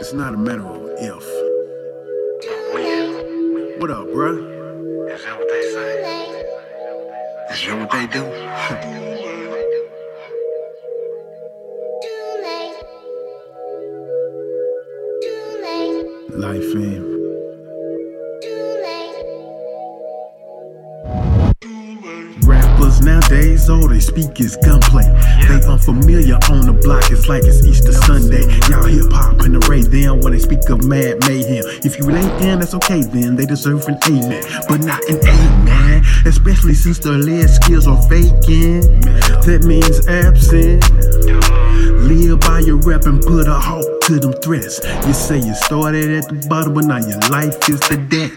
It's not a matter of if. When? What up, bruh? Is that what they say? Is that what they do? Late. Do late. Life fam. Rappers nowadays, all they speak is gunplay. They unfamiliar on the block, it's like it's Easter Sunday. Y'all hip of mad mayhem. If you ain't in, that's okay then. They deserve an amen, but not an amen. Especially since their lead skills are faking. That means absent. Live by your rep and put a halt to them threats. You say you started at the bottom, but now your life is the debt.